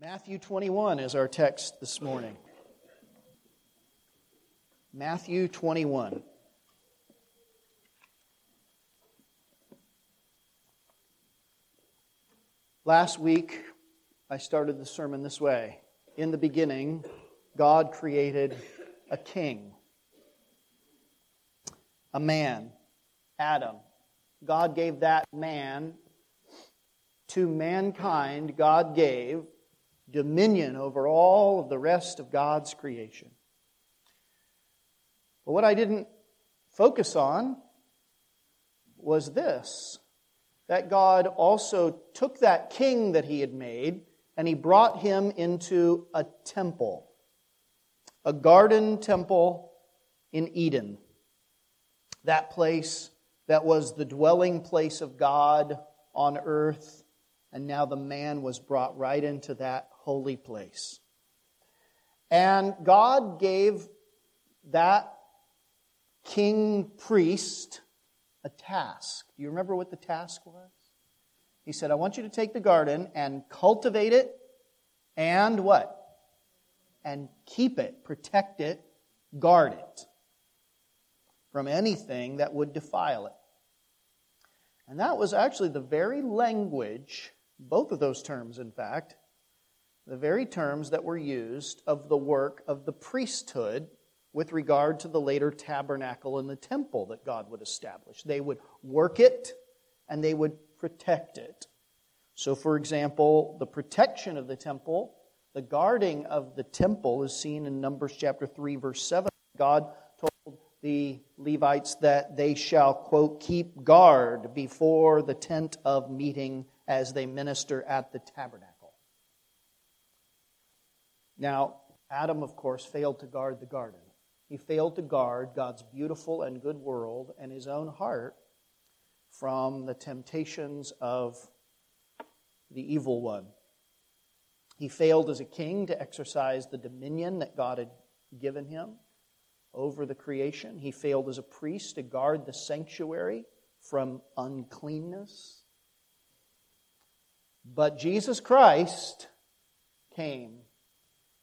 Matthew 21 is our text this morning. Matthew 21. Last week, I started the sermon this way. In the beginning, God created a king, a man, Adam. God gave that man to mankind, God gave dominion over all of the rest of God's creation. But what I didn't focus on was this that God also took that king that he had made and he brought him into a temple, a garden temple in Eden. That place that was the dwelling place of God on earth, and now the man was brought right into that holy place. And God gave that king priest a task. Do you remember what the task was? He said, I want you to take the garden and cultivate it and what? And keep it, protect it, guard it from anything that would defile it. And that was actually the very language, both of those terms, in fact, the very terms that were used of the work of the priesthood with regard to the later tabernacle and the temple that God would establish. They would work it and they would protect it. So, for example, the protection of the temple, the guarding of the temple is seen in Numbers chapter 3, verse 7. God told the Levites that they shall, quote, keep guard before the tent of meeting as they minister at the tabernacle. Now, Adam, of course, failed to guard the garden. He failed to guard God's beautiful and good world and his own heart from the temptations of the evil one. He failed as a king to exercise the dominion that God had given him over the creation. He failed as a priest to guard the sanctuary from uncleanness. But Jesus Christ came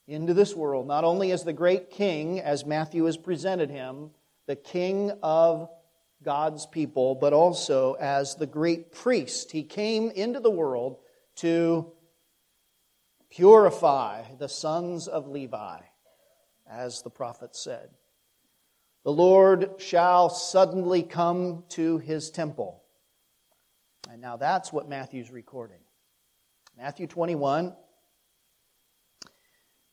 into this world, not only as the great king, as Matthew has presented him, the king of God's people, but also as the great priest. He came into the world to purify the sons of Levi, as the prophet said. The Lord shall suddenly come to his temple. And now that's what Matthew's recording. Matthew 21,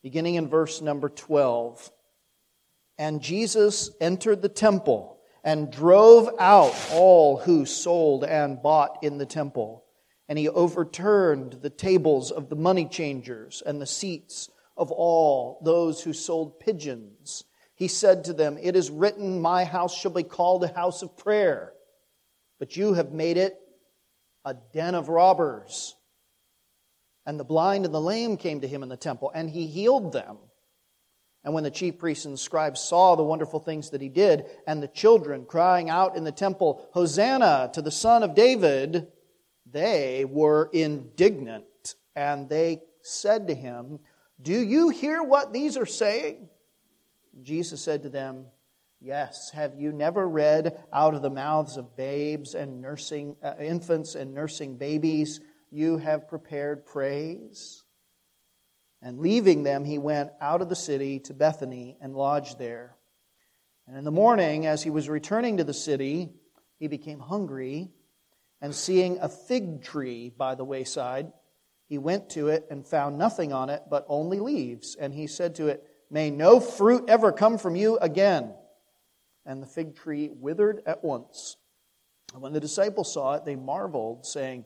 beginning in verse number 12. And Jesus entered the temple and drove out all who sold and bought in the temple. And he overturned the tables of the money changers and the seats of all those who sold pigeons. He said to them, It is written, My house shall be called a house of prayer, but you have made it a den of robbers. And the blind and the lame came to him in the temple, and he healed them. And when the chief priests and scribes saw the wonderful things that he did, and the children crying out in the temple, Hosanna to the Son of David, they were indignant. And they said to him, Do you hear what these are saying? Jesus said to them, Yes, have you never read out of the mouths of babes and nursing uh, infants and nursing babies? You have prepared praise. And leaving them, he went out of the city to Bethany and lodged there. And in the morning, as he was returning to the city, he became hungry. And seeing a fig tree by the wayside, he went to it and found nothing on it but only leaves. And he said to it, May no fruit ever come from you again. And the fig tree withered at once. And when the disciples saw it, they marveled, saying,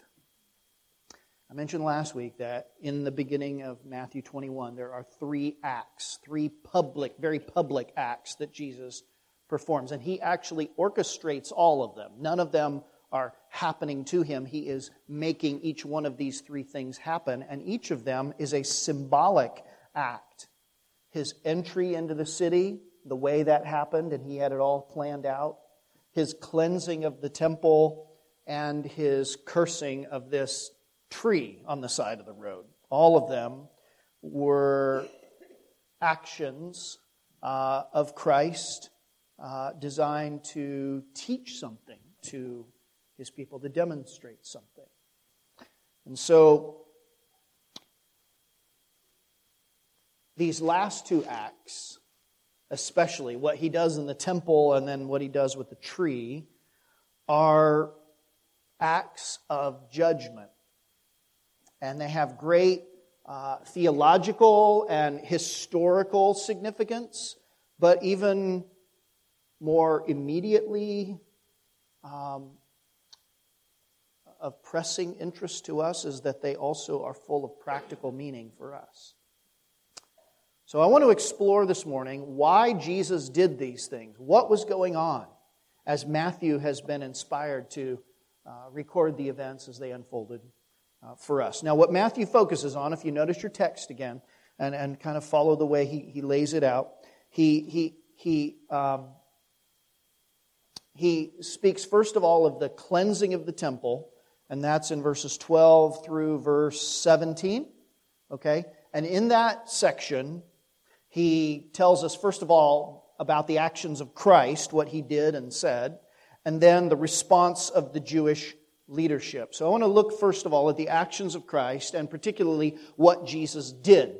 I mentioned last week that in the beginning of Matthew 21, there are three acts, three public, very public acts that Jesus performs. And he actually orchestrates all of them. None of them are happening to him. He is making each one of these three things happen, and each of them is a symbolic act. His entry into the city, the way that happened, and he had it all planned out. His cleansing of the temple, and his cursing of this tree on the side of the road. All of them were actions uh, of Christ uh, designed to teach something to his people, to demonstrate something. And so, these last two acts, especially what he does in the temple and then what he does with the tree, are acts of judgment. And they have great uh, theological and historical significance, but even more immediately um, of pressing interest to us is that they also are full of practical meaning for us. So I want to explore this morning why Jesus did these things. What was going on as Matthew has been inspired to uh, record the events as they unfolded uh, for us. Now, what Matthew focuses on, if you notice your text again and, and kind of follow the way he, he lays it out, he, he, he, um, he speaks first of all of the cleansing of the temple, and that's in verses 12 through verse 17. Okay? And in that section, he tells us, first of all, about the actions of Christ, what he did and said, and then the response of the Jewish leadership. So I want to look first of all at the actions of Christ and particularly what Jesus did.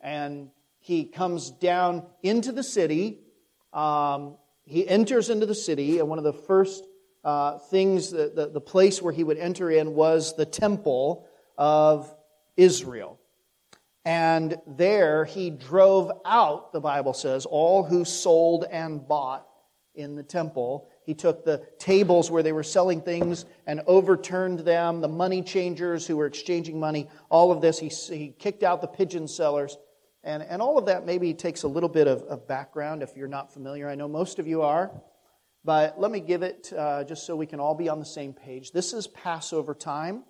And he comes down into the city. Um, he enters into the city, and one of the first uh, things, the, the, the place where he would enter in was the temple of Israel. And there he drove out, the Bible says, all who sold and bought in the temple he took the tables where they were selling things and overturned them, the money changers who were exchanging money, all of this. He, he kicked out the pigeon sellers. And, and all of that maybe takes a little bit of, of background if you're not familiar. I know most of you are. But let me give it uh, just so we can all be on the same page. This is Passover time.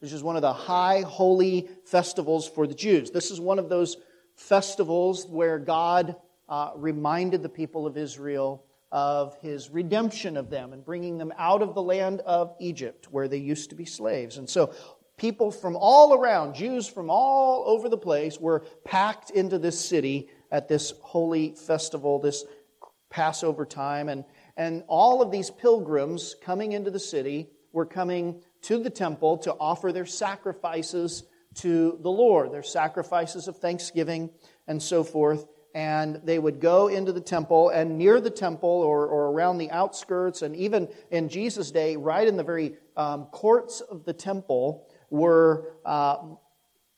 This is one of the high holy festivals for the Jews. This is one of those festivals where God uh, reminded the people of Israel of his redemption of them and bringing them out of the land of Egypt where they used to be slaves. And so people from all around, Jews from all over the place, were packed into this city at this holy festival, this Passover time. And, and all of these pilgrims coming into the city were coming to the temple to offer their sacrifices to the Lord, their sacrifices of thanksgiving and so forth and they would go into the temple, and near the temple or, or around the outskirts, and even in Jesus' day, right in the very um, courts of the temple, were uh,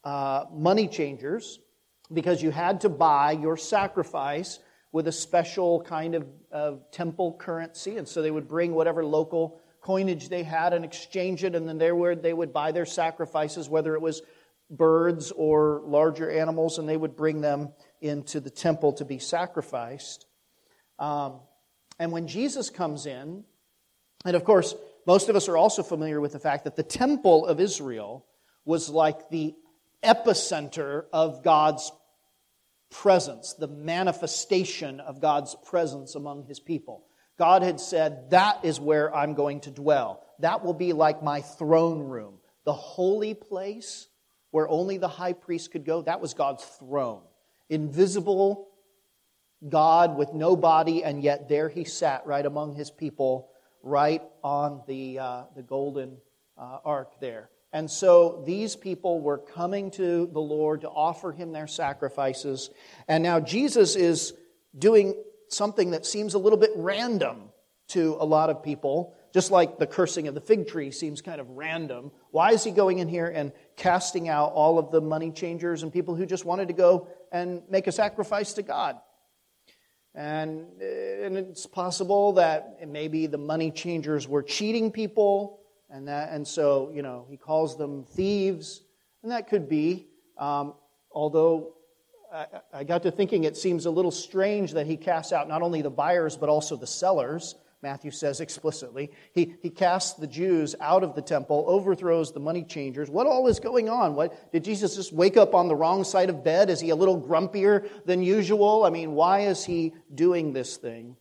uh, money changers because you had to buy your sacrifice with a special kind of, of temple currency. And so they would bring whatever local coinage they had and exchange it, and then there would, they would buy their sacrifices, whether it was birds or larger animals, and they would bring them into the temple to be sacrificed. Um, and when Jesus comes in, and of course, most of us are also familiar with the fact that the temple of Israel was like the epicenter of God's presence, the manifestation of God's presence among his people. God had said, That is where I'm going to dwell. That will be like my throne room. The holy place where only the high priest could go, that was God's throne invisible God with no body, and yet there he sat right among his people, right on the, uh, the golden uh, ark there. And so these people were coming to the Lord to offer him their sacrifices. And now Jesus is doing something that seems a little bit random to a lot of people, just like the cursing of the fig tree seems kind of random. Why is he going in here and casting out all of the money changers and people who just wanted to go and make a sacrifice to God. And, and it's possible that maybe the money changers were cheating people, and, that, and so, you know, he calls them thieves, and that could be. Um, although I got to thinking it seems a little strange that he casts out not only the buyers but also the sellers. Matthew says explicitly. He, he casts the Jews out of the temple, overthrows the money changers. What all is going on? What, did Jesus just wake up on the wrong side of bed? Is he a little grumpier than usual? I mean, why is he doing this thing?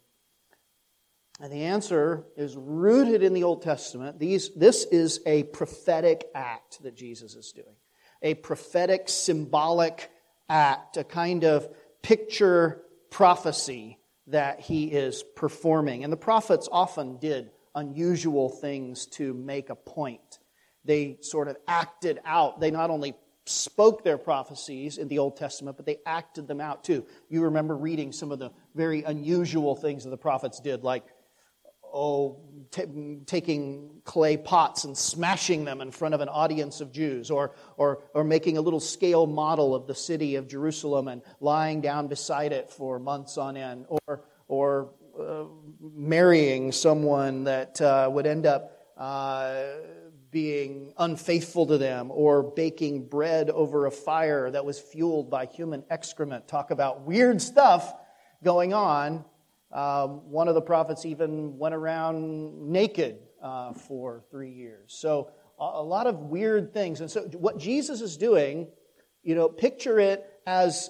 And the answer is rooted in the Old Testament. These, this is a prophetic act that Jesus is doing, a prophetic, symbolic act, a kind of picture prophecy that he is performing. And the prophets often did unusual things to make a point. They sort of acted out. They not only spoke their prophecies in the Old Testament, but they acted them out too. You remember reading some of the very unusual things that the prophets did, like oh, t- taking clay pots and smashing them in front of an audience of Jews, or, or, or making a little scale model of the city of Jerusalem and lying down beside it for months on end, or, or uh, marrying someone that uh, would end up uh, being unfaithful to them, or baking bread over a fire that was fueled by human excrement. Talk about weird stuff going on um, one of the prophets even went around naked uh, for three years. So, a, a lot of weird things. And so, what Jesus is doing, you know, picture it as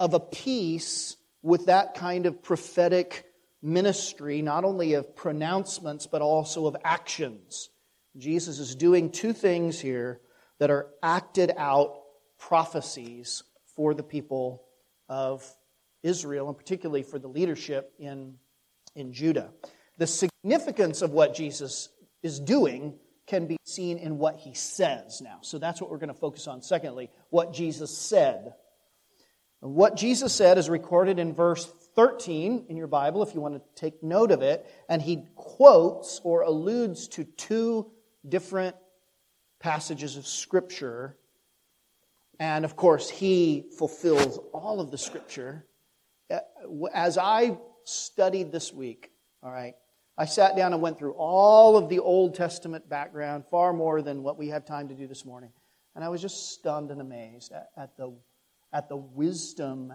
of a piece with that kind of prophetic ministry, not only of pronouncements, but also of actions. Jesus is doing two things here that are acted out prophecies for the people of Israel, and particularly for the leadership in, in Judah. The significance of what Jesus is doing can be seen in what he says now. So that's what we're going to focus on. Secondly, what Jesus said. What Jesus said is recorded in verse 13 in your Bible, if you want to take note of it. And he quotes or alludes to two different passages of Scripture. And of course, he fulfills all of the Scripture Uh, as I studied this week, all right, I sat down and went through all of the Old Testament background, far more than what we have time to do this morning. And I was just stunned and amazed at, at the, at the wisdom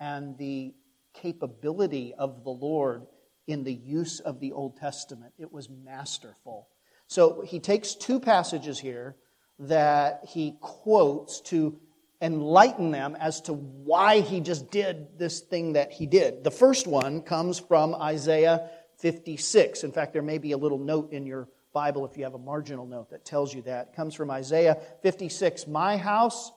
and the capability of the Lord in the use of the Old Testament. It was masterful. So he takes two passages here that he quotes to enlighten them as to why he just did this thing that he did. The first one comes from Isaiah 56. In fact, there may be a little note in your Bible if you have a marginal note that tells you that. It comes from Isaiah 56. My house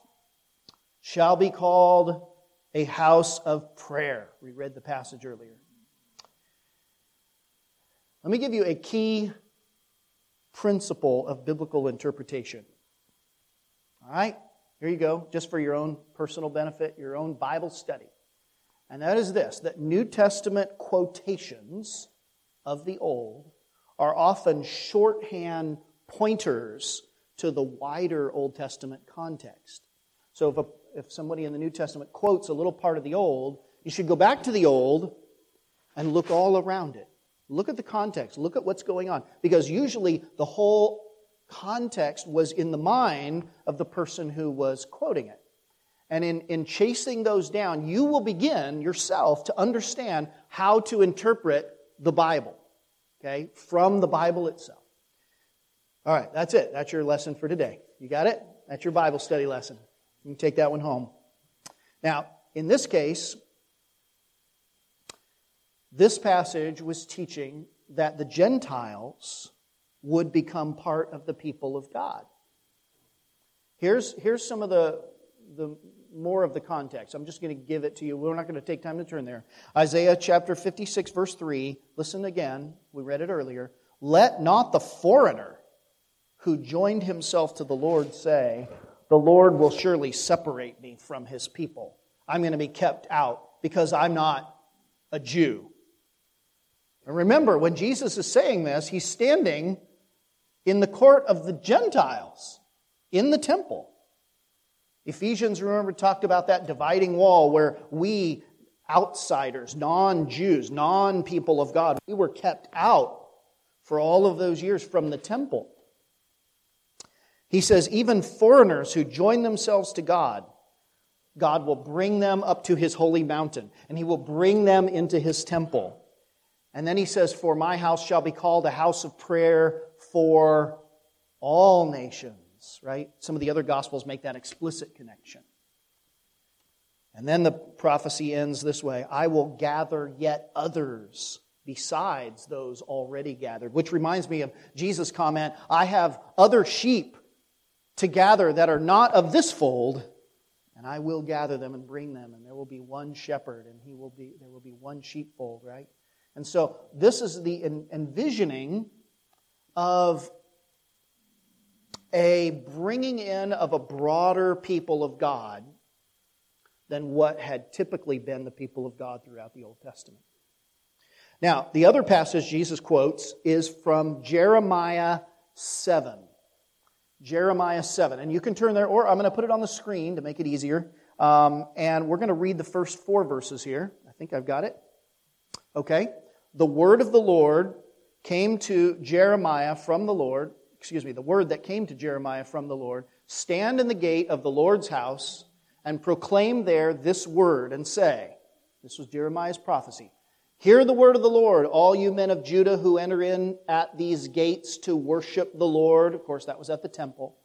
shall be called a house of prayer. We read the passage earlier. Let me give you a key principle of biblical interpretation. All right? Here you go, just for your own personal benefit, your own Bible study. And that is this that New Testament quotations of the Old are often shorthand pointers to the wider Old Testament context. So if, a, if somebody in the New Testament quotes a little part of the Old, you should go back to the Old and look all around it. Look at the context. Look at what's going on. Because usually the whole context was in the mind of the person who was quoting it. And in, in chasing those down, you will begin yourself to understand how to interpret the Bible, okay, from the Bible itself. All right, that's it. That's your lesson for today. You got it? That's your Bible study lesson. You can take that one home. Now, in this case, this passage was teaching that the Gentiles would become part of the people of God. Here's, here's some of the, the more of the context. I'm just going to give it to you. We're not going to take time to turn there. Isaiah chapter 56, verse 3. Listen again. We read it earlier. Let not the foreigner who joined himself to the Lord say, The Lord will surely separate me from his people. I'm going to be kept out because I'm not a Jew. And remember, when Jesus is saying this, he's standing in the court of the Gentiles, in the temple. Ephesians, remember, talked about that dividing wall where we, outsiders, non Jews, non people of God, we were kept out for all of those years from the temple. He says, even foreigners who join themselves to God God will bring them up to his holy mountain, and he will bring them into his temple. And then he says, For my house shall be called a house of prayer for all nations, right? Some of the other gospels make that explicit connection. And then the prophecy ends this way I will gather yet others besides those already gathered, which reminds me of Jesus' comment I have other sheep to gather that are not of this fold, and I will gather them and bring them, and there will be one shepherd, and he will be, there will be one sheepfold, right? And so this is the envisioning of a bringing in of a broader people of God than what had typically been the people of God throughout the Old Testament. Now, the other passage Jesus quotes is from Jeremiah 7. Jeremiah 7. And you can turn there, or I'm going to put it on the screen to make it easier. Um, and we're going to read the first four verses here. I think I've got it. Okay. The word of the Lord came to Jeremiah from the Lord. Excuse me, the word that came to Jeremiah from the Lord Stand in the gate of the Lord's house and proclaim there this word and say, This was Jeremiah's prophecy. Hear the word of the Lord, all you men of Judah who enter in at these gates to worship the Lord. Of course, that was at the temple.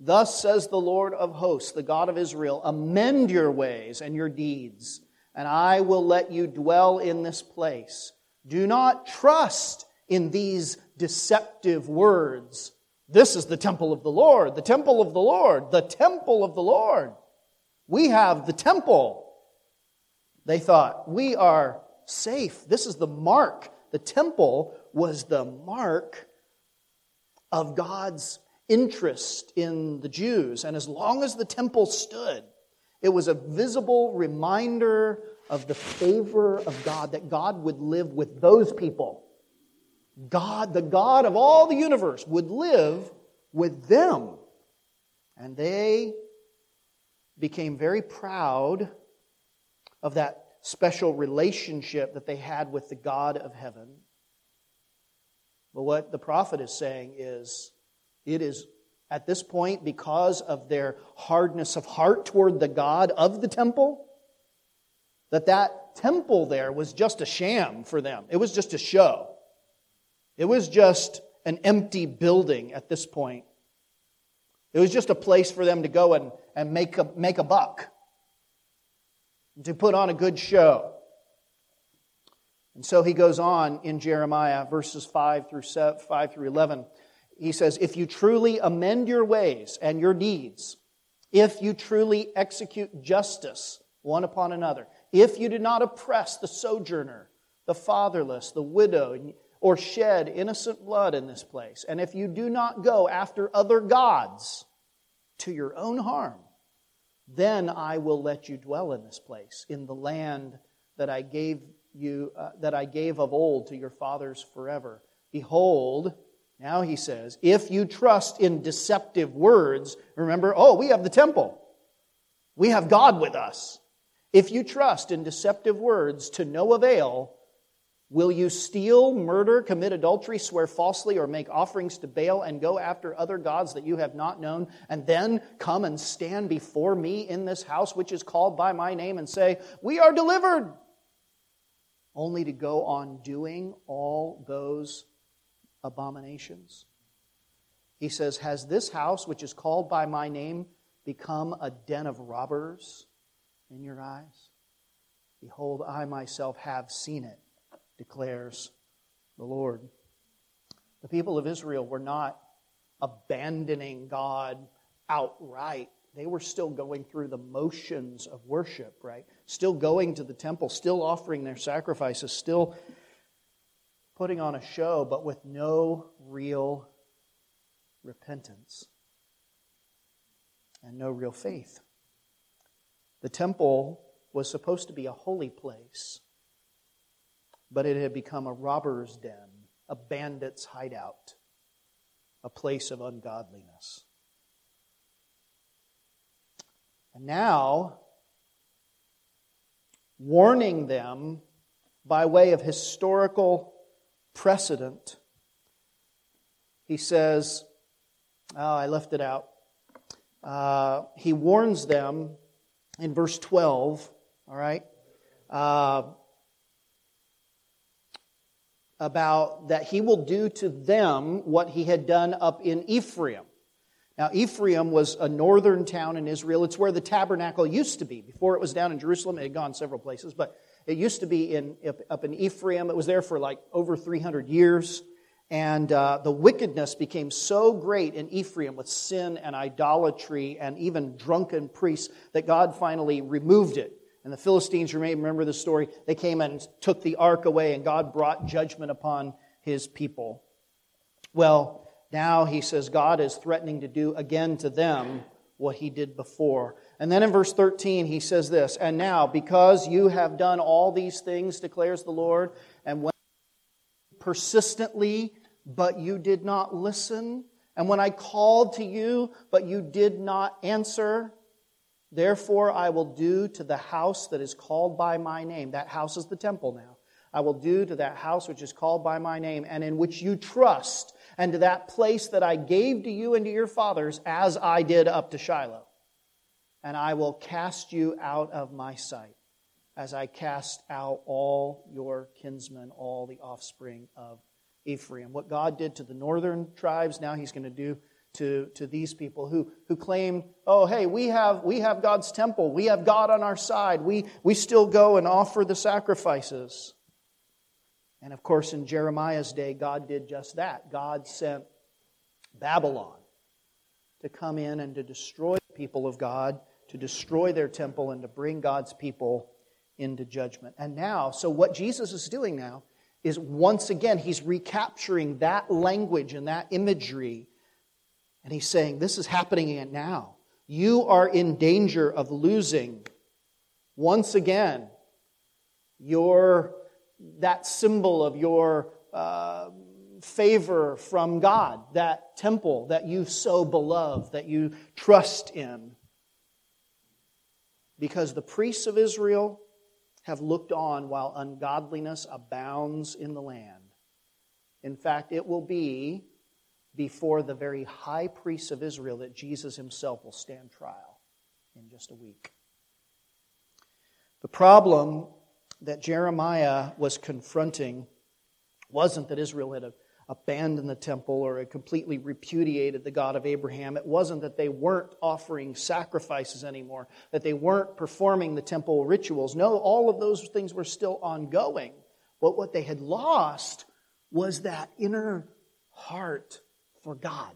Thus says the Lord of hosts, the God of Israel Amend your ways and your deeds, and I will let you dwell in this place. Do not trust in these deceptive words. This is the temple of the Lord, the temple of the Lord, the temple of the Lord. We have the temple. They thought, we are safe. This is the mark. The temple was the mark of God's interest in the Jews. And as long as the temple stood, it was a visible reminder of the favor of God, that God would live with those people. God, the God of all the universe, would live with them. And they became very proud of that special relationship that they had with the God of heaven. But what the prophet is saying is it is at this point, because of their hardness of heart toward the God of the temple, that that temple there was just a sham for them. It was just a show. It was just an empty building at this point. It was just a place for them to go and, and make, a, make a buck to put on a good show. And so he goes on in Jeremiah verses 5 through 7, 5 through 11. He says, "If you truly amend your ways and your deeds, if you truly execute justice one upon another, if you do not oppress the sojourner, the fatherless, the widow, or shed innocent blood in this place, and if you do not go after other gods to your own harm, then I will let you dwell in this place, in the land that I gave you, uh, that I gave of old to your fathers forever. Behold, now he says, if you trust in deceptive words, remember, oh, we have the temple. We have God with us. If you trust in deceptive words to no avail, Will you steal, murder, commit adultery, swear falsely, or make offerings to Baal and go after other gods that you have not known, and then come and stand before me in this house which is called by my name and say, We are delivered? Only to go on doing all those abominations? He says, Has this house which is called by my name become a den of robbers in your eyes? Behold, I myself have seen it declares the Lord. The people of Israel were not abandoning God outright. They were still going through the motions of worship, right? Still going to the temple, still offering their sacrifices, still putting on a show, but with no real repentance and no real faith. The temple was supposed to be a holy place but it had become a robber's den, a bandit's hideout, a place of ungodliness. And now, warning them by way of historical precedent, he says, Oh, I left it out. Uh, he warns them in verse 12, all right, uh, about that he will do to them what he had done up in Ephraim. Now, Ephraim was a northern town in Israel. It's where the tabernacle used to be. Before it was down in Jerusalem, it had gone several places, but it used to be in, up in Ephraim. It was there for like over 300 years. And uh, the wickedness became so great in Ephraim with sin and idolatry and even drunken priests that God finally removed it. And the Philistines, you may remember the story, they came and took the ark away, and God brought judgment upon his people. Well, now he says God is threatening to do again to them what he did before. And then in verse 13, he says this And now, because you have done all these things, declares the Lord, and when persistently, but you did not listen. And when I called to you, but you did not answer, therefore I will do to the house that is called by my name. That house is the temple now. I will do to that house which is called by my name and in which you trust, and to that place that I gave to you and to your fathers, as I did up to Shiloh. And I will cast you out of my sight as I cast out all your kinsmen, all the offspring of Ephraim. What God did to the northern tribes, now he's going to do to, to these people who, who claim, oh, hey, we have, we have God's temple. We have God on our side. We, we still go and offer the sacrifices. And of course, in Jeremiah's day, God did just that. God sent Babylon to come in and to destroy the people of God, to destroy their temple, and to bring God's people into judgment. And now, so what Jesus is doing now is once again, he's recapturing that language and that imagery. And he's saying, This is happening now. You are in danger of losing once again your that symbol of your uh, favor from God, that temple that you so beloved, that you trust in. Because the priests of Israel have looked on while ungodliness abounds in the land. In fact, it will be before the very high priests of Israel that Jesus himself will stand trial in just a week. The problem that Jeremiah was confronting wasn't that Israel had abandoned the temple or had completely repudiated the God of Abraham. It wasn't that they weren't offering sacrifices anymore, that they weren't performing the temple rituals. No, all of those things were still ongoing. But what they had lost was that inner heart for God.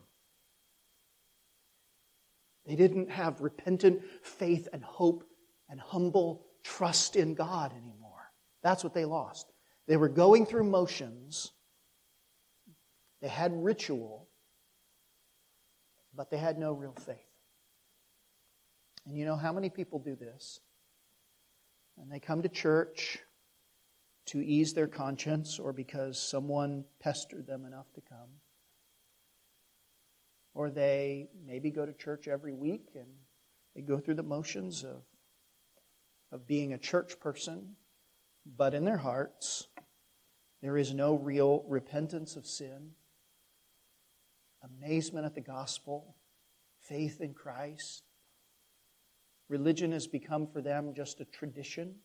They didn't have repentant faith and hope and humble trust in God anymore. That's what they lost. They were going through motions they had ritual, but they had no real faith. And you know how many people do this? And they come to church to ease their conscience or because someone pestered them enough to come. Or they maybe go to church every week and they go through the motions of, of being a church person, but in their hearts, there is no real repentance of sin amazement at the gospel, faith in Christ. Religion has become for them just a tradition,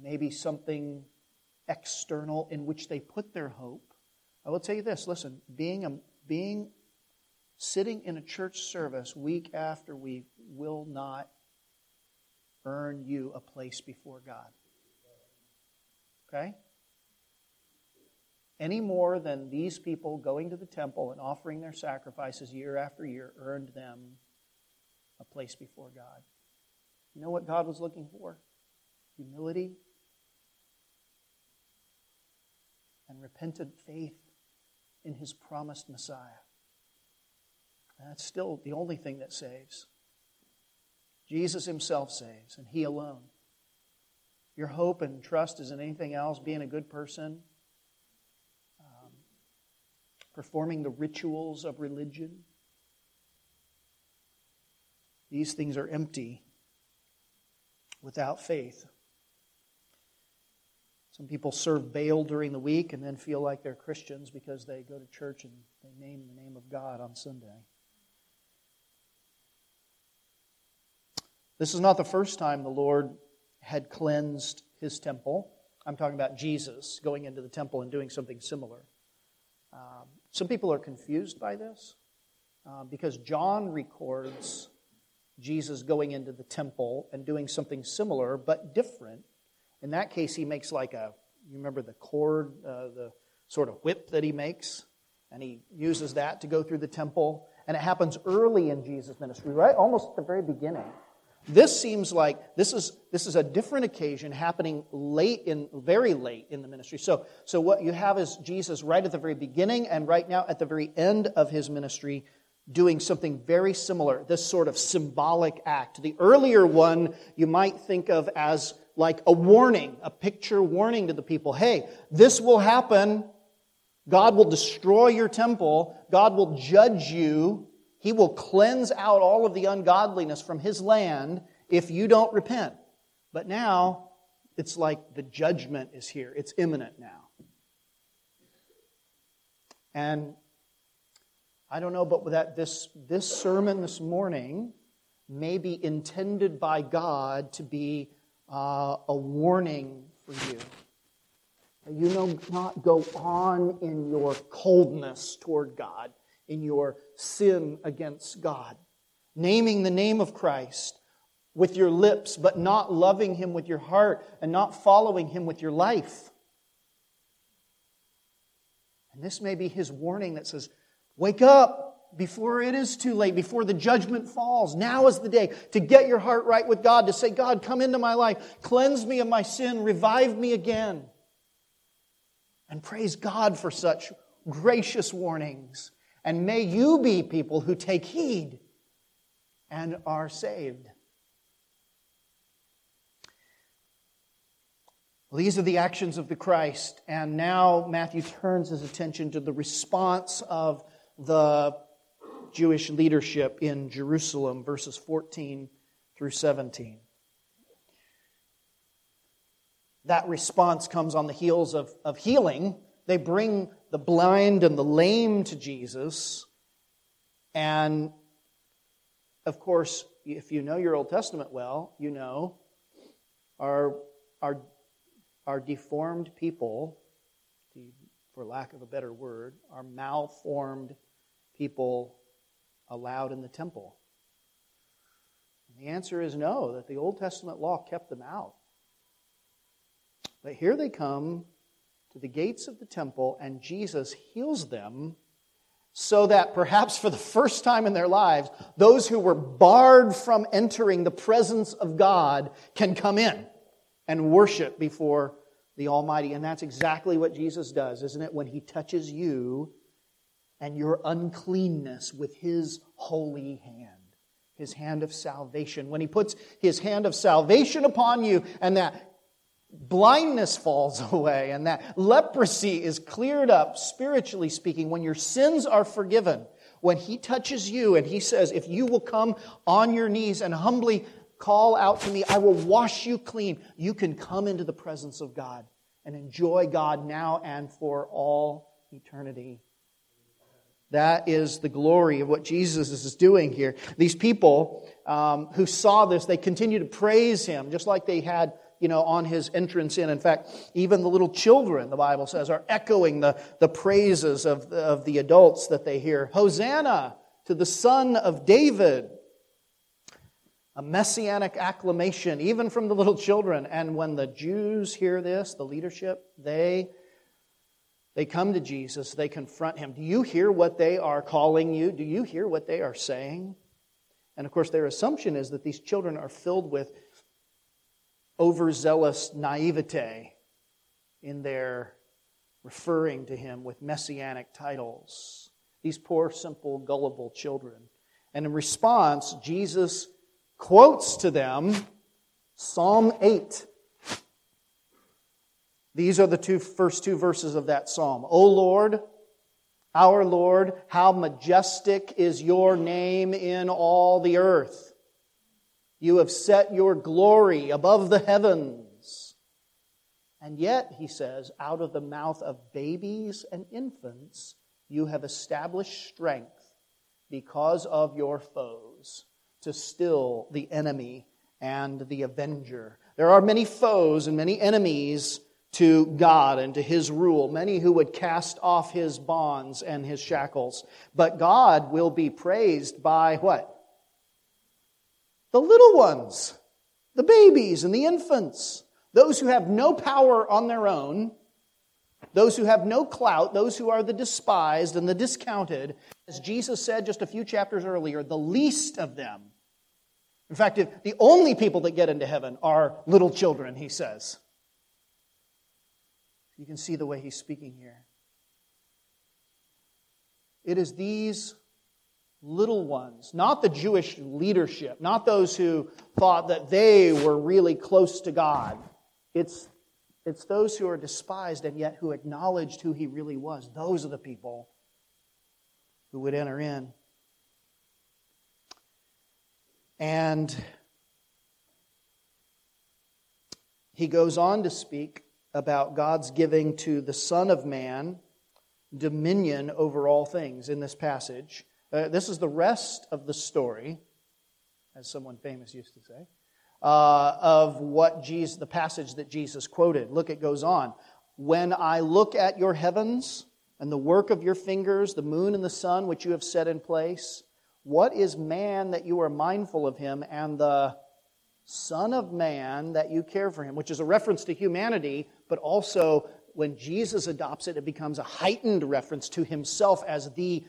maybe something external in which they put their hope. I will tell you this listen, being, a, being sitting in a church service week after week will not earn you a place before God. Okay? any more than these people going to the temple and offering their sacrifices year after year earned them a place before God. You know what God was looking for? Humility and repentant faith in his promised Messiah. That's still the only thing that saves. Jesus himself saves, and he alone. Your hope and trust is in anything else, being a good person, um, performing the rituals of religion. These things are empty without faith. Some people serve Baal during the week and then feel like they're Christians because they go to church and they name the name of God on Sunday. This is not the first time the Lord had cleansed his temple. I'm talking about Jesus going into the temple and doing something similar. Um, some people are confused by this uh, because John records Jesus going into the temple and doing something similar but different. In that case, he makes like a, you remember the cord, uh, the sort of whip that he makes? And he uses that to go through the temple. And it happens early in Jesus' ministry, right? Almost at the very beginning. This seems like this is, this is a different occasion happening late in, very late in the ministry. So, so what you have is Jesus right at the very beginning and right now at the very end of his ministry doing something very similar, this sort of symbolic act. The earlier one you might think of as like a warning, a picture warning to the people. Hey, this will happen. God will destroy your temple. God will judge you. He will cleanse out all of the ungodliness from his land if you don't repent. But now, it's like the judgment is here. It's imminent now. And I don't know, but that this, this sermon this morning may be intended by God to be uh, a warning for you. You know, not go on in your coldness toward God, in your sin against God. Naming the name of Christ with your lips, but not loving Him with your heart and not following Him with your life. And this may be His warning that says, Wake up before it is too late, before the judgment falls. Now is the day to get your heart right with God, to say, God, come into my life, cleanse me of my sin, revive me again. And praise God for such gracious warnings. And may you be people who take heed and are saved. Well, these are the actions of the Christ. And now Matthew turns his attention to the response of the Jewish leadership in Jerusalem, verses 14 through 17. That response comes on the heels of, of healing. They bring the blind and the lame to Jesus. And of course, if you know your Old Testament well, you know our, our, our deformed people, for lack of a better word, are malformed people allowed in the temple? And the answer is no, that the Old Testament law kept them out. But here they come to the gates of the temple, and Jesus heals them so that perhaps for the first time in their lives, those who were barred from entering the presence of God can come in and worship before the Almighty. And that's exactly what Jesus does, isn't it? When He touches you, and your uncleanness with his holy hand, his hand of salvation. When he puts his hand of salvation upon you and that blindness falls away and that leprosy is cleared up, spiritually speaking, when your sins are forgiven, when he touches you and he says, If you will come on your knees and humbly call out to me, I will wash you clean, you can come into the presence of God and enjoy God now and for all eternity. That is the glory of what Jesus is doing here. These people um, who saw this, they continue to praise him, just like they had, you know, on his entrance in. In fact, even the little children, the Bible says, are echoing the, the praises of, of the adults that they hear. Hosanna to the Son of David. A messianic acclamation, even from the little children. And when the Jews hear this, the leadership, they they come to Jesus, they confront him. Do you hear what they are calling you? Do you hear what they are saying? And of course, their assumption is that these children are filled with overzealous naivete in their referring to him with messianic titles. These poor, simple, gullible children. And in response, Jesus quotes to them Psalm 8 these are the two, first two verses of that psalm. O Lord, our Lord, how majestic is your name in all the earth. You have set your glory above the heavens. And yet, he says, out of the mouth of babies and infants, you have established strength because of your foes to still the enemy and the avenger. There are many foes and many enemies to God and to his rule, many who would cast off his bonds and his shackles. But God will be praised by what? The little ones, the babies and the infants, those who have no power on their own, those who have no clout, those who are the despised and the discounted. As Jesus said just a few chapters earlier, the least of them. In fact, the only people that get into heaven are little children, he says. You can see the way he's speaking here. It is these little ones, not the Jewish leadership, not those who thought that they were really close to God. It's, it's those who are despised and yet who acknowledged who he really was. Those are the people who would enter in. And he goes on to speak about God's giving to the Son of Man dominion over all things in this passage. Uh, this is the rest of the story, as someone famous used to say, uh, of what Jesus, the passage that Jesus quoted. Look, it goes on. When I look at your heavens and the work of your fingers, the moon and the sun which you have set in place, what is man that you are mindful of him, and the Son of Man that you care for him, which is a reference to humanity, but also when Jesus adopts it, it becomes a heightened reference to himself as the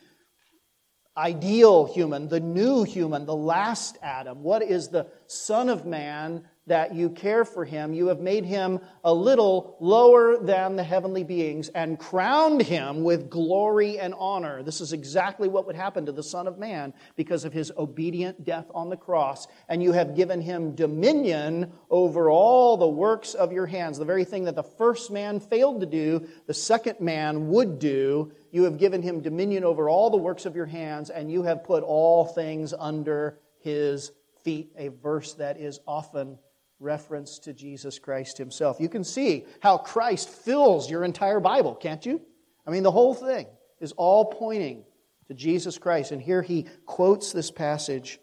ideal human, the new human, the last Adam. What is the Son of Man that you care for him. You have made him a little lower than the heavenly beings and crowned him with glory and honor. This is exactly what would happen to the Son of Man because of his obedient death on the cross. And you have given him dominion over all the works of your hands. The very thing that the first man failed to do, the second man would do. You have given him dominion over all the works of your hands, and you have put all things under his feet. A verse that is often reference to Jesus Christ himself. You can see how Christ fills your entire Bible, can't you? I mean, the whole thing is all pointing to Jesus Christ. And here he quotes this passage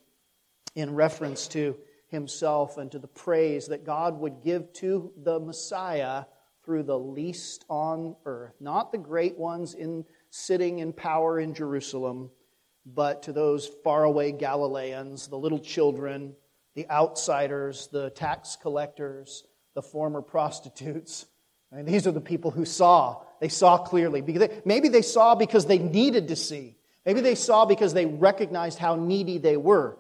in reference to himself and to the praise that God would give to the Messiah through the least on earth, not the great ones in sitting in power in Jerusalem, but to those faraway Galileans, the little children, the outsiders, the tax collectors, the former prostitutes. I mean, these are the people who saw. They saw clearly. Maybe they saw because they needed to see. Maybe they saw because they recognized how needy they were.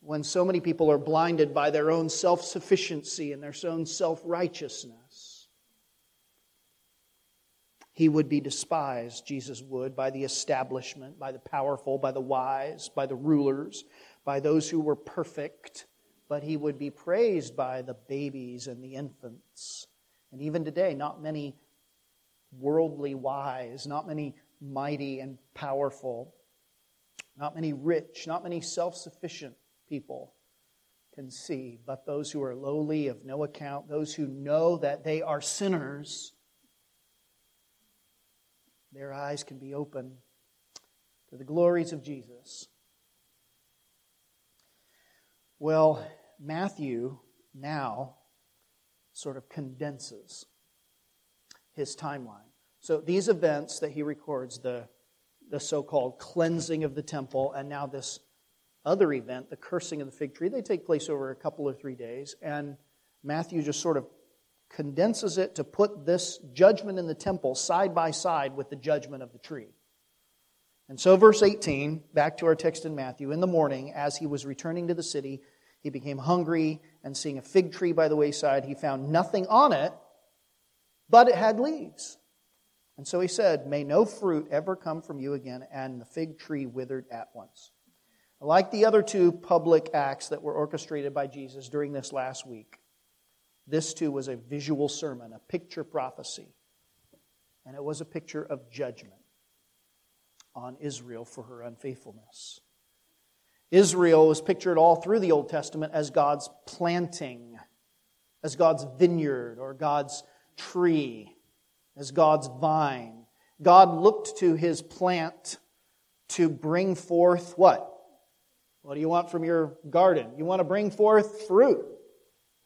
When so many people are blinded by their own self sufficiency and their own self righteousness, he would be despised, Jesus would, by the establishment, by the powerful, by the wise, by the rulers, by those who were perfect but he would be praised by the babies and the infants. And even today, not many worldly wise, not many mighty and powerful, not many rich, not many self sufficient people can see, but those who are lowly, of no account, those who know that they are sinners, their eyes can be open to the glories of Jesus. Well, Matthew now sort of condenses his timeline. So these events that he records, the, the so called cleansing of the temple, and now this other event, the cursing of the fig tree, they take place over a couple or three days. And Matthew just sort of condenses it to put this judgment in the temple side by side with the judgment of the tree. And so, verse 18, back to our text in Matthew, in the morning, as he was returning to the city, he became hungry, and seeing a fig tree by the wayside, he found nothing on it, but it had leaves. And so he said, May no fruit ever come from you again. And the fig tree withered at once. Like the other two public acts that were orchestrated by Jesus during this last week, this too was a visual sermon, a picture prophecy. And it was a picture of judgment on Israel for her unfaithfulness. Israel is pictured all through the Old Testament as God's planting, as God's vineyard or God's tree, as God's vine. God looked to his plant to bring forth what? What do you want from your garden? You want to bring forth fruit.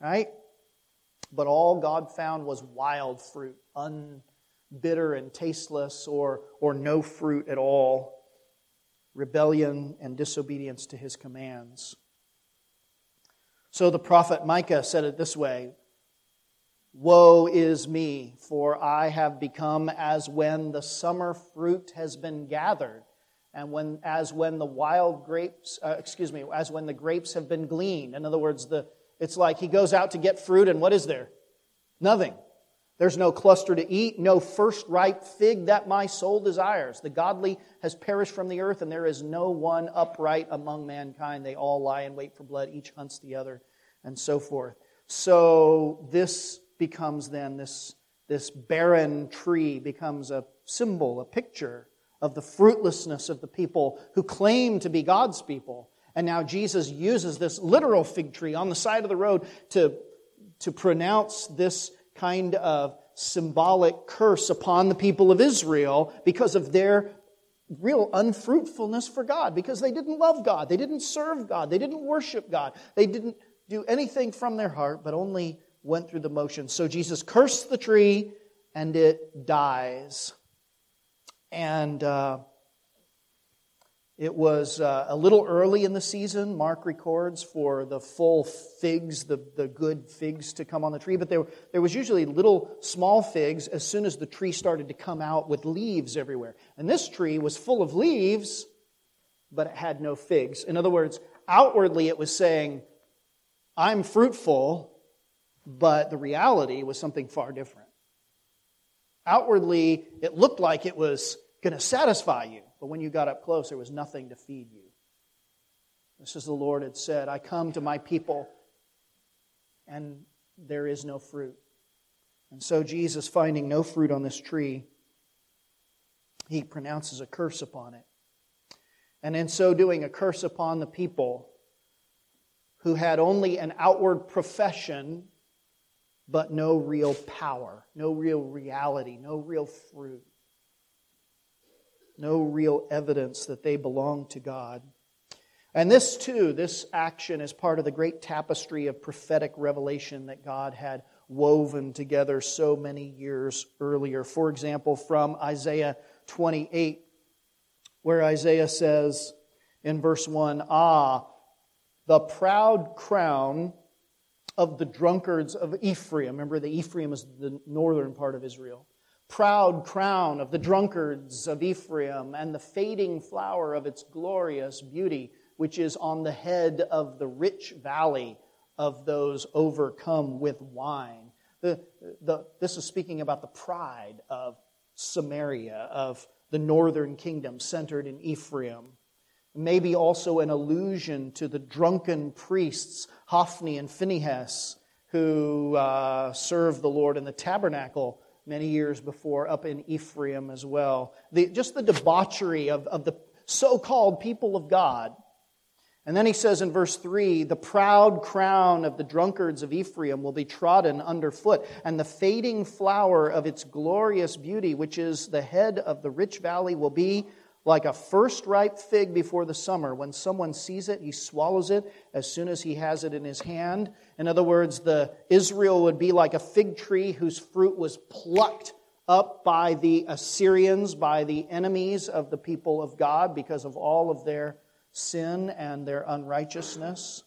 right? But all God found was wild fruit, unbitter and tasteless, or, or no fruit at all, rebellion and disobedience to his commands. So the prophet Micah said it this way Woe is me, for I have become as when the summer fruit has been gathered, and when, as when the wild grapes, uh, excuse me, as when the grapes have been gleaned. In other words, the, it's like he goes out to get fruit, and what is there? Nothing. There's no cluster to eat, no first ripe fig that my soul desires. The godly has perished from the earth, and there is no one upright among mankind. They all lie in wait for blood, each hunts the other, and so forth. So this becomes then this, this barren tree becomes a symbol, a picture of the fruitlessness of the people who claim to be God's people. And now Jesus uses this literal fig tree on the side of the road to, to pronounce this kind of symbolic curse upon the people of Israel because of their real unfruitfulness for God, because they didn't love God, they didn't serve God, they didn't worship God, they didn't do anything from their heart, but only went through the motions. So Jesus cursed the tree and it dies. And uh, it was uh, a little early in the season, Mark records, for the full figs, the, the good figs to come on the tree. But there, there was usually little small figs as soon as the tree started to come out with leaves everywhere. And this tree was full of leaves, but it had no figs. In other words, outwardly it was saying, I'm fruitful, but the reality was something far different. Outwardly, it looked like it was going to satisfy you, but when you got up close, there was nothing to feed you. This is the Lord had said, I come to my people, and there is no fruit. And so, Jesus, finding no fruit on this tree, he pronounces a curse upon it. And in so doing, a curse upon the people who had only an outward profession but no real power, no real reality, no real fruit, no real evidence that they belong to God. And this, too, this action is part of the great tapestry of prophetic revelation that God had woven together so many years earlier. For example, from Isaiah 28, where Isaiah says in verse 1 Ah, the proud crown of the drunkards of Ephraim. Remember, the Ephraim is the northern part of Israel. Proud crown of the drunkards of Ephraim and the fading flower of its glorious beauty, which is on the head of the rich valley of those overcome with wine. The, the, this is speaking about the pride of Samaria, of the northern kingdom centered in Ephraim. Maybe also an allusion to the drunken priests Hophni and Phinehas, who uh, served the Lord in the tabernacle many years before up in Ephraim as well. The, just the debauchery of, of the so called people of God. And then he says in verse 3 the proud crown of the drunkards of Ephraim will be trodden underfoot, and the fading flower of its glorious beauty, which is the head of the rich valley, will be like a first ripe fig before the summer. When someone sees it, he swallows it as soon as he has it in his hand. In other words, the Israel would be like a fig tree whose fruit was plucked up by the Assyrians, by the enemies of the people of God because of all of their sin and their unrighteousness.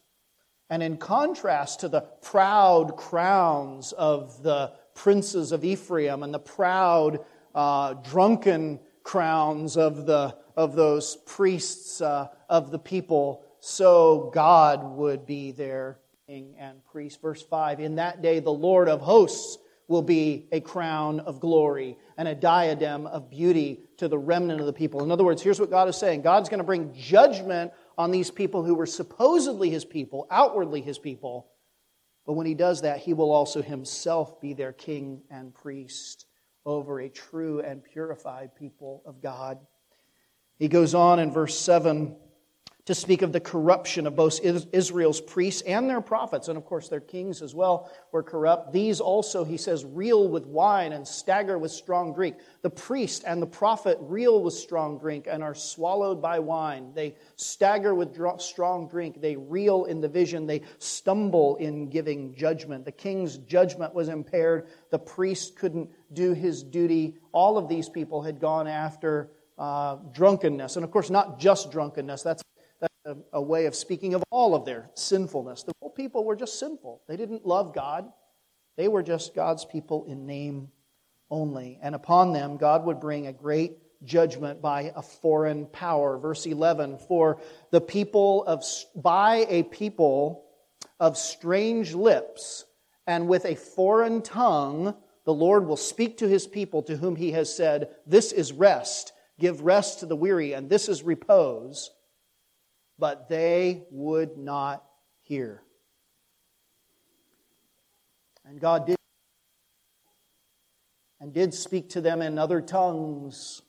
And in contrast to the proud crowns of the princes of Ephraim and the proud, uh, drunken crowns of, the, of those priests uh, of the people, so God would be their king and priest. Verse 5 In that day, the Lord of hosts will be a crown of glory and a diadem of beauty to the remnant of the people. In other words, here's what God is saying God's going to bring judgment on these people who were supposedly his people, outwardly his people. But when he does that, he will also himself be their king and priest over a true and purified people of God. He goes on in verse 7 to speak of the corruption of both Israel's priests and their prophets, and of course their kings as well were corrupt. These also, he says, reel with wine and stagger with strong drink. The priest and the prophet reel with strong drink and are swallowed by wine. They stagger with strong drink. They reel in the vision. They stumble in giving judgment. The king's judgment was impaired. The priest couldn't do his duty. All of these people had gone after uh, drunkenness. And of course, not just drunkenness. That's a, a way of speaking of all of their sinfulness. The whole people were just sinful. They didn't love God, they were just God's people in name only. And upon them, God would bring a great judgment by a foreign power. Verse 11 For the people of, by a people of strange lips and with a foreign tongue, the Lord will speak to his people to whom he has said, This is rest. Give rest to the weary, and this is repose but they would not hear. And God did and did speak to them in other tongues,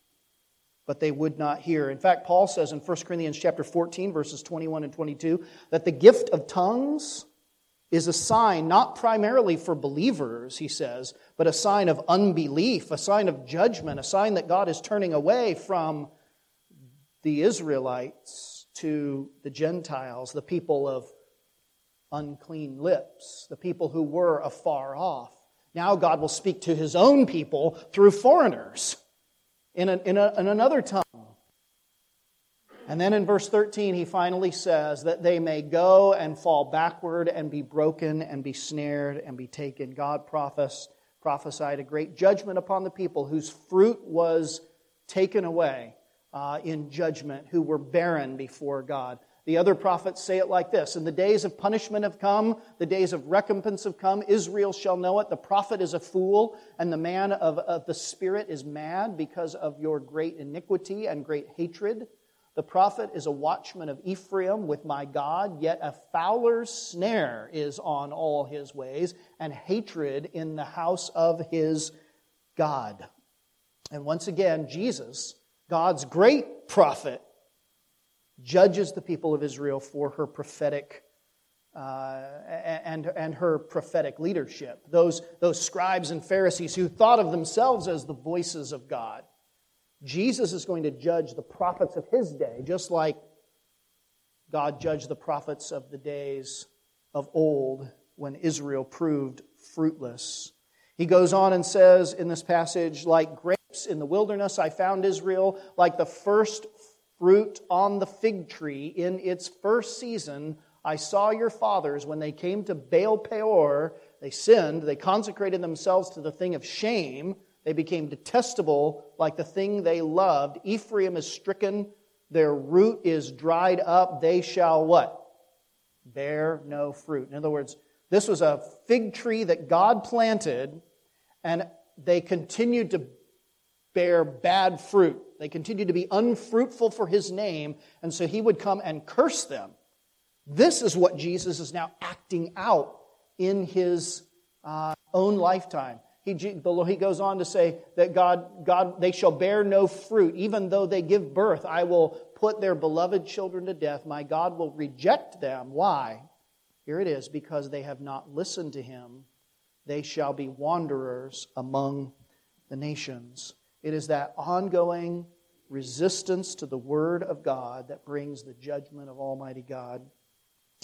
but they would not hear. In fact, Paul says in 1 Corinthians chapter 14 verses 21 and 22 that the gift of tongues is a sign not primarily for believers, he says, but a sign of unbelief, a sign of judgment, a sign that God is turning away from the Israelites to the Gentiles, the people of unclean lips, the people who were afar off. Now God will speak to his own people through foreigners in, in, a, in another tongue. And then in verse 13, he finally says that they may go and fall backward and be broken and be snared and be taken. God prophesied a great judgment upon the people whose fruit was taken away uh, in judgment who were barren before God. The other prophets say it like this And the days of punishment have come, the days of recompense have come. Israel shall know it. The prophet is a fool, and the man of, of the Spirit is mad because of your great iniquity and great hatred. The prophet is a watchman of Ephraim with my God, yet a fowler's snare is on all his ways, and hatred in the house of his God. And once again, Jesus God's great prophet, judges the people of Israel for her prophetic uh, and, and her prophetic leadership. Those, those scribes and Pharisees who thought of themselves as the voices of God. Jesus is going to judge the prophets of his day, just like God judged the prophets of the days of old when Israel proved fruitless. He goes on and says in this passage, like grapes in the wilderness, I found Israel like the first fruit on the fig tree in its first season. I saw your fathers when they came to Baal Peor. They sinned. They consecrated themselves to the thing of shame. They became detestable like the thing they loved. Ephraim is stricken. Their root is dried up. They shall what? Bear no fruit. In other words, this was a fig tree that God planted, and they continued to bear bad fruit. They continued to be unfruitful for his name, and so he would come and curse them. This is what Jesus is now acting out in his uh, own lifetime. He, he goes on to say that God, God, they shall bear no fruit, even though they give birth. I will put their beloved children to death. My God will reject them. Why? Here it is because they have not listened to him, they shall be wanderers among the nations. It is that ongoing resistance to the Word of God that brings the judgment of Almighty God.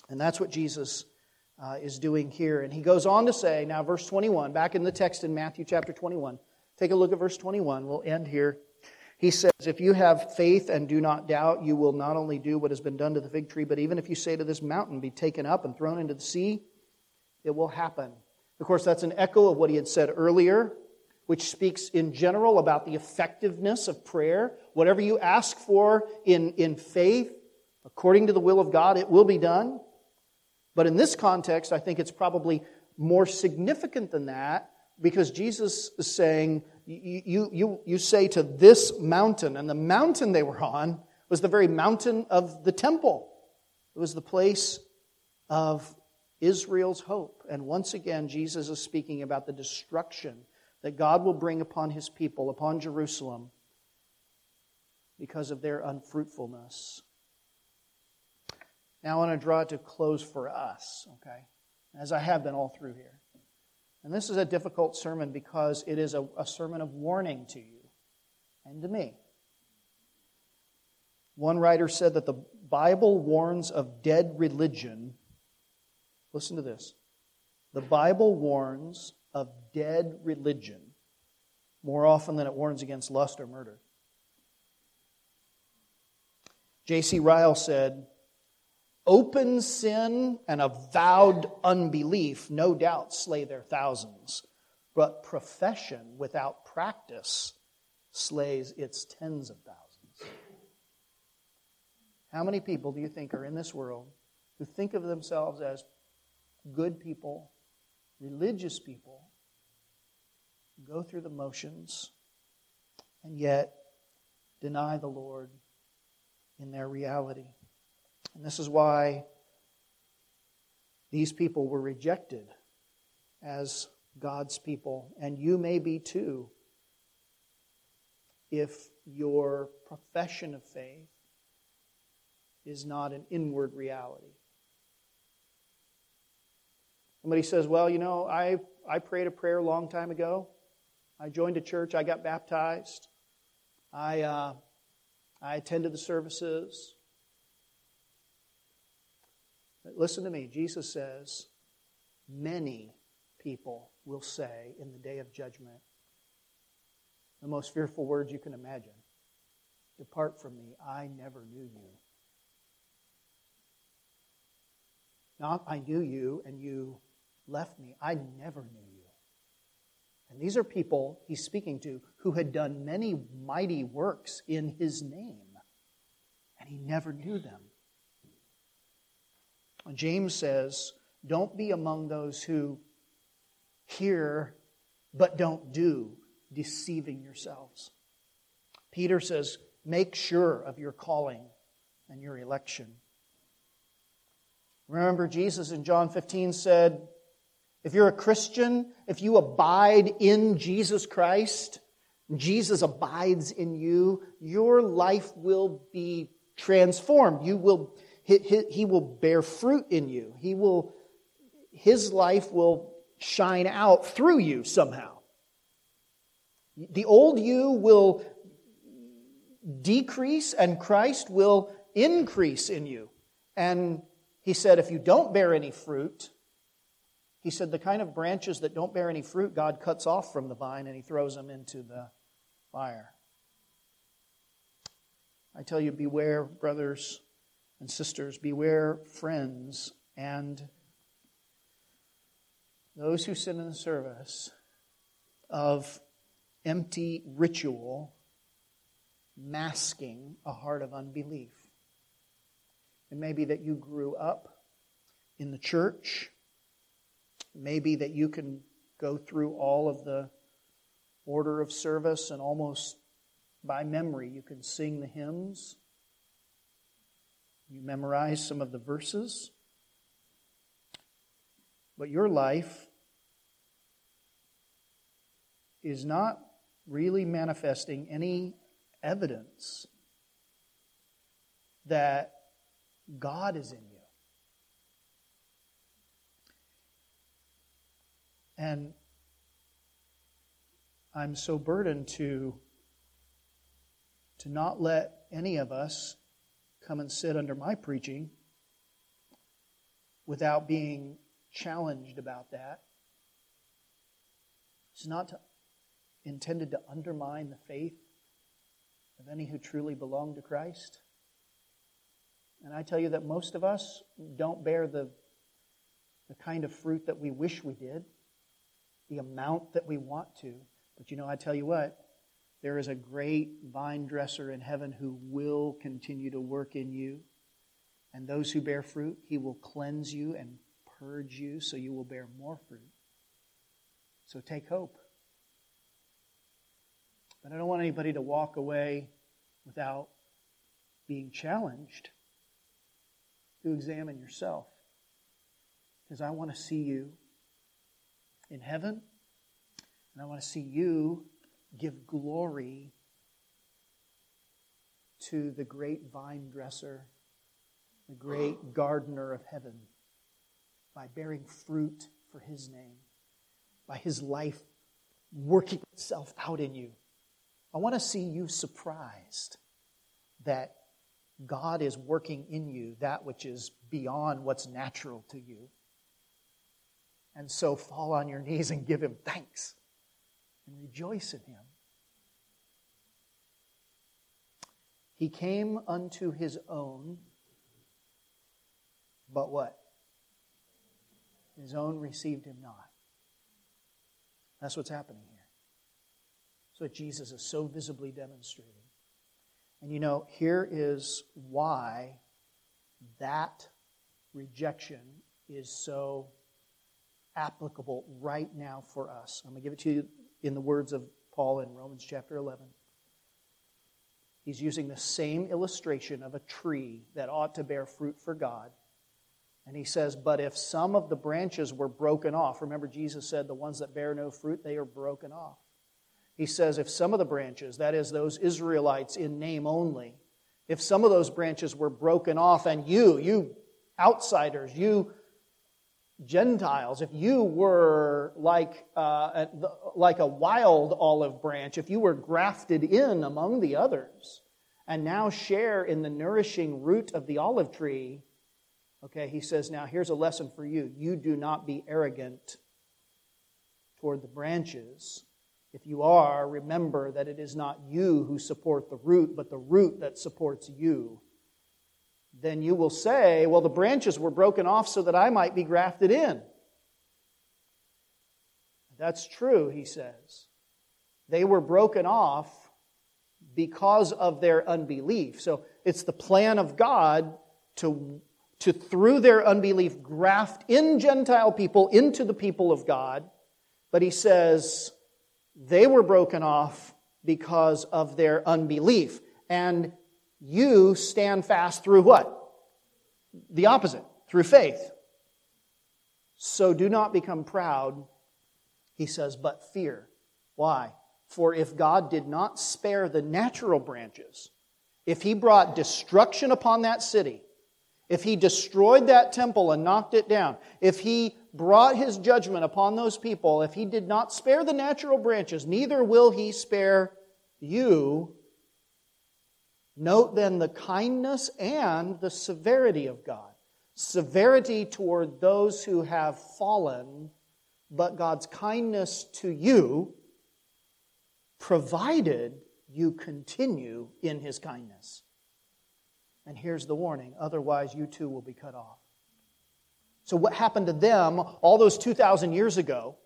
And that's what Jesus uh, is doing here. And he goes on to say, now, verse 21, back in the text in Matthew chapter 21. Take a look at verse 21. We'll end here. He says, If you have faith and do not doubt, you will not only do what has been done to the fig tree, but even if you say to this mountain, Be taken up and thrown into the sea, it will happen. Of course, that's an echo of what he had said earlier, which speaks in general about the effectiveness of prayer. Whatever you ask for in, in faith, according to the will of God, it will be done. But in this context, I think it's probably more significant than that because Jesus is saying, you, you, you say to this mountain, and the mountain they were on was the very mountain of the temple. It was the place of Israel's hope. And once again, Jesus is speaking about the destruction that God will bring upon his people, upon Jerusalem, because of their unfruitfulness. Now I want to draw it to close for us, okay? As I have been all through here. And this is a difficult sermon because it is a, a sermon of warning to you and to me. One writer said that the Bible warns of dead religion. Listen to this. The Bible warns of dead religion more often than it warns against lust or murder. J.C. Ryle said, Open sin and avowed unbelief no doubt slay their thousands, but profession without practice slays its tens of thousands. How many people do you think are in this world who think of themselves as good people, religious people, go through the motions, and yet deny the Lord in their reality? And this is why these people were rejected as God's people, and you may be too if your profession of faith is not an inward reality. Somebody says, Well, you know, I, I prayed a prayer a long time ago. I joined a church. I got baptized. I, uh, I attended the services. But listen to me. Jesus says, Many people will say in the day of judgment, the most fearful words you can imagine Depart from me, I never knew you. Not, I knew you and you left me. I never knew you. And these are people he's speaking to who had done many mighty works in his name, and he never knew them. James says, Don't be among those who hear but don't do, deceiving yourselves. Peter says, Make sure of your calling and your election. Remember, Jesus in John 15 said, If you're a Christian, if you abide in Jesus Christ, Jesus abides in you, your life will be transformed. You will, he, he, he will bear fruit in you. He will, his life will shine out through you somehow. The old you will decrease and Christ will increase in you. And he said, if you don't bear any fruit, he said, the kind of branches that don't bear any fruit, God cuts off from the vine and he throws them into the fire. I tell you, beware, brothers and sisters, beware, friends, and those who sit in the service of empty ritual masking a heart of unbelief. It may be that you grew up in the church. Maybe that you can go through all of the order of service and almost by memory you can sing the hymns. You memorize some of the verses. But your life is not really manifesting any evidence that God is in you. And I'm so burdened to, to not let any of us come and sit under my preaching without being challenged about that. It's not to, intended to undermine the faith of any who truly belong to Christ. And I tell you that most of us don't bear the, the kind of fruit that we wish we did, the amount that we want to. But you know, I tell you what, there is a great vine dresser in heaven who will continue to work in you. And those who bear fruit, he will cleanse you and purge you so you will bear more fruit. So take hope. But I don't want anybody to walk away without being challenged to examine yourself. Because I want to see you in heaven, and I want to see you give glory to the great vine dresser the great gardener of heaven, by bearing fruit for his name, by his life working itself out in you. I want to see you surprised that God is working in you that which is beyond what's natural to you. And so fall on your knees and give him thanks and rejoice in him. He came unto his own, but what? His own received him not. That's what's happening here. That's what Jesus is so visibly demonstrating. And you know, here is why that rejection is so applicable right now for us. I'm going to give it to you in the words of Paul in Romans chapter 11. He's using the same illustration of a tree that ought to bear fruit for God. And he says, But if some of the branches were broken off, remember Jesus said, The ones that bear no fruit, they are broken off. He says, If some of the branches, that is, those Israelites in name only, if some of those branches were broken off, and you, you outsiders, you Gentiles, if you were like, uh, like a wild olive branch, if you were grafted in among the others, and now share in the nourishing root of the olive tree, okay, he says, now here's a lesson for you. You do not be arrogant toward the branches. If you are, remember that it is not you who support the root, but the root that supports you then you will say, Well, the branches were broken off so that I might be grafted in. That's true, he says. They were broken off because of their unbelief. So it's the plan of God to, to through their unbelief, graft in Gentile people into the people of God. But he says they were broken off because of their unbelief. And you stand fast through what? The opposite, through faith. So do not become proud, he says, but fear. Why? For if God did not spare the natural branches, if he brought destruction upon that city, if he destroyed that temple and knocked it down, if he brought his judgment upon those people, if he did not spare the natural branches, neither will he spare you Note then the kindness and the severity of God. Severity toward those who have fallen, but God's kindness to you, provided you continue in his kindness. And here's the warning otherwise, you too will be cut off. So, what happened to them all those 2,000 years ago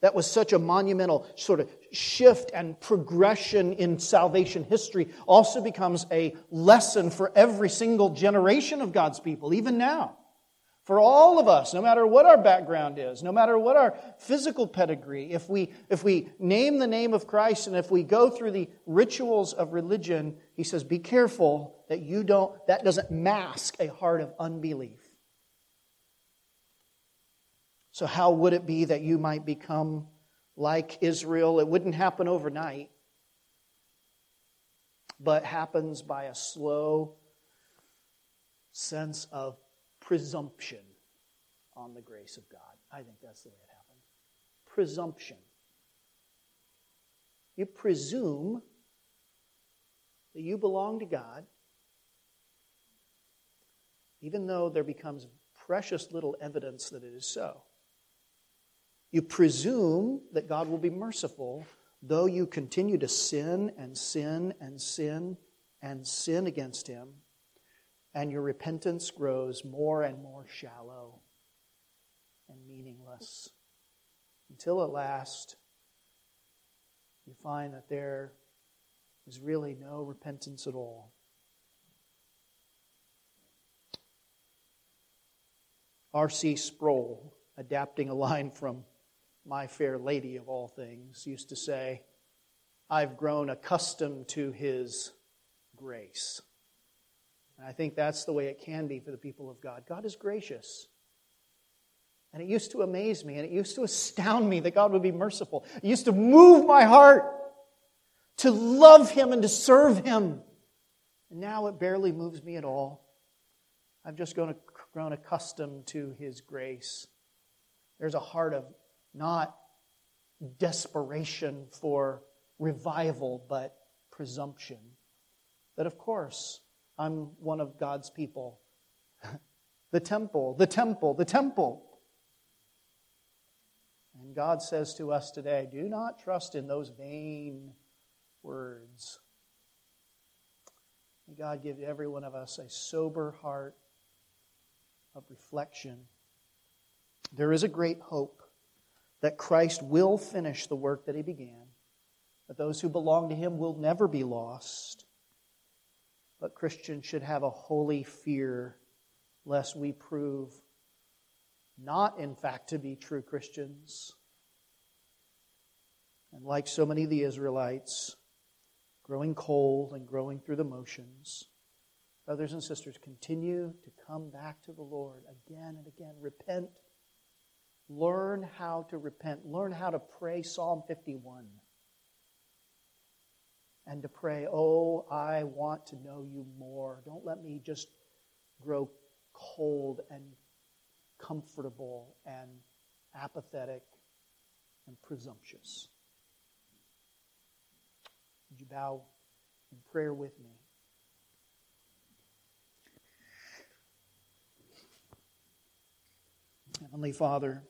that was such a monumental sort of shift and progression in salvation history also becomes a lesson for every single generation of God's people, even now. For all of us, no matter what our background is, no matter what our physical pedigree, if we, if we name the name of Christ and if we go through the rituals of religion, he says, be careful that you don't, that doesn't mask a heart of unbelief. So, how would it be that you might become like Israel? It wouldn't happen overnight, but happens by a slow sense of presumption on the grace of God. I think that's the way it happens. Presumption. You presume that you belong to God, even though there becomes precious little evidence that it is so. You presume that God will be merciful, though you continue to sin and sin and sin and sin against Him, and your repentance grows more and more shallow and meaningless until at last you find that there is really no repentance at all. R.C. Sproul, adapting a line from my fair lady of all things, used to say, I've grown accustomed to his grace. And I think that's the way it can be for the people of God. God is gracious. And it used to amaze me and it used to astound me that God would be merciful. It used to move my heart to love Him and to serve Him. And now it barely moves me at all. I've just grown, accustomed to His grace. There's a heart of not desperation for revival, but presumption. That, of course, I'm one of God's people. the temple, the temple, the temple. And God says to us today do not trust in those vain words. May God give every one of us a sober heart of reflection. There is a great hope that Christ will finish the work that he began, that those who belong to him will never be lost. But Christians should have a holy fear lest we prove not, in fact, to be true Christians. And like so many of the Israelites, growing cold and growing through the motions. Brothers and sisters, continue to come back to the Lord again and again. Repent. Learn how to repent. Learn how to pray Psalm 51. And to pray, Oh, I want to know you more. Don't let me just grow cold and comfortable and apathetic and presumptuous. Would you bow in prayer with me? Heavenly Father,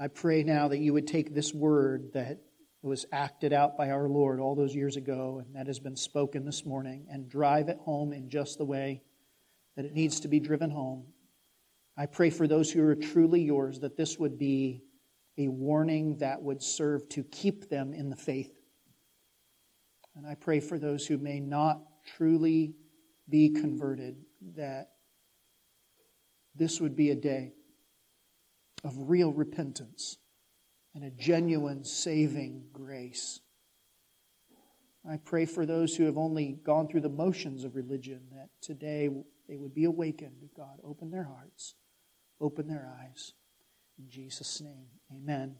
I pray now that you would take this word that was acted out by our Lord all those years ago and that has been spoken this morning and drive it home in just the way that it needs to be driven home. I pray for those who are truly yours that this would be a warning that would serve to keep them in the faith. And I pray for those who may not truly be converted that this would be a day of real repentance and a genuine saving grace. I pray for those who have only gone through the motions of religion that today they would be awakened. God, open their hearts, open their eyes. In Jesus' name, amen.